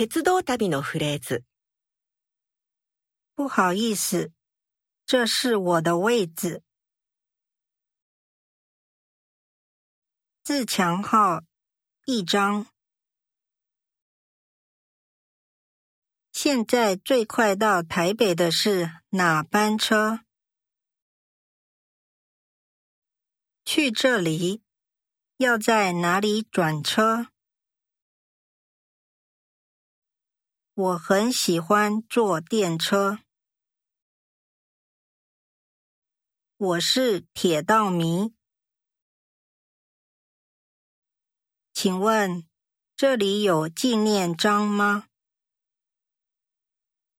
鉄道旅のフレーズ。不好意思，这是我的位子。自强号一张。现在最快到台北的是哪班车？去这里要在哪里转车？ 我很喜欢坐电车。我是铁道迷。请问这里有纪念章吗？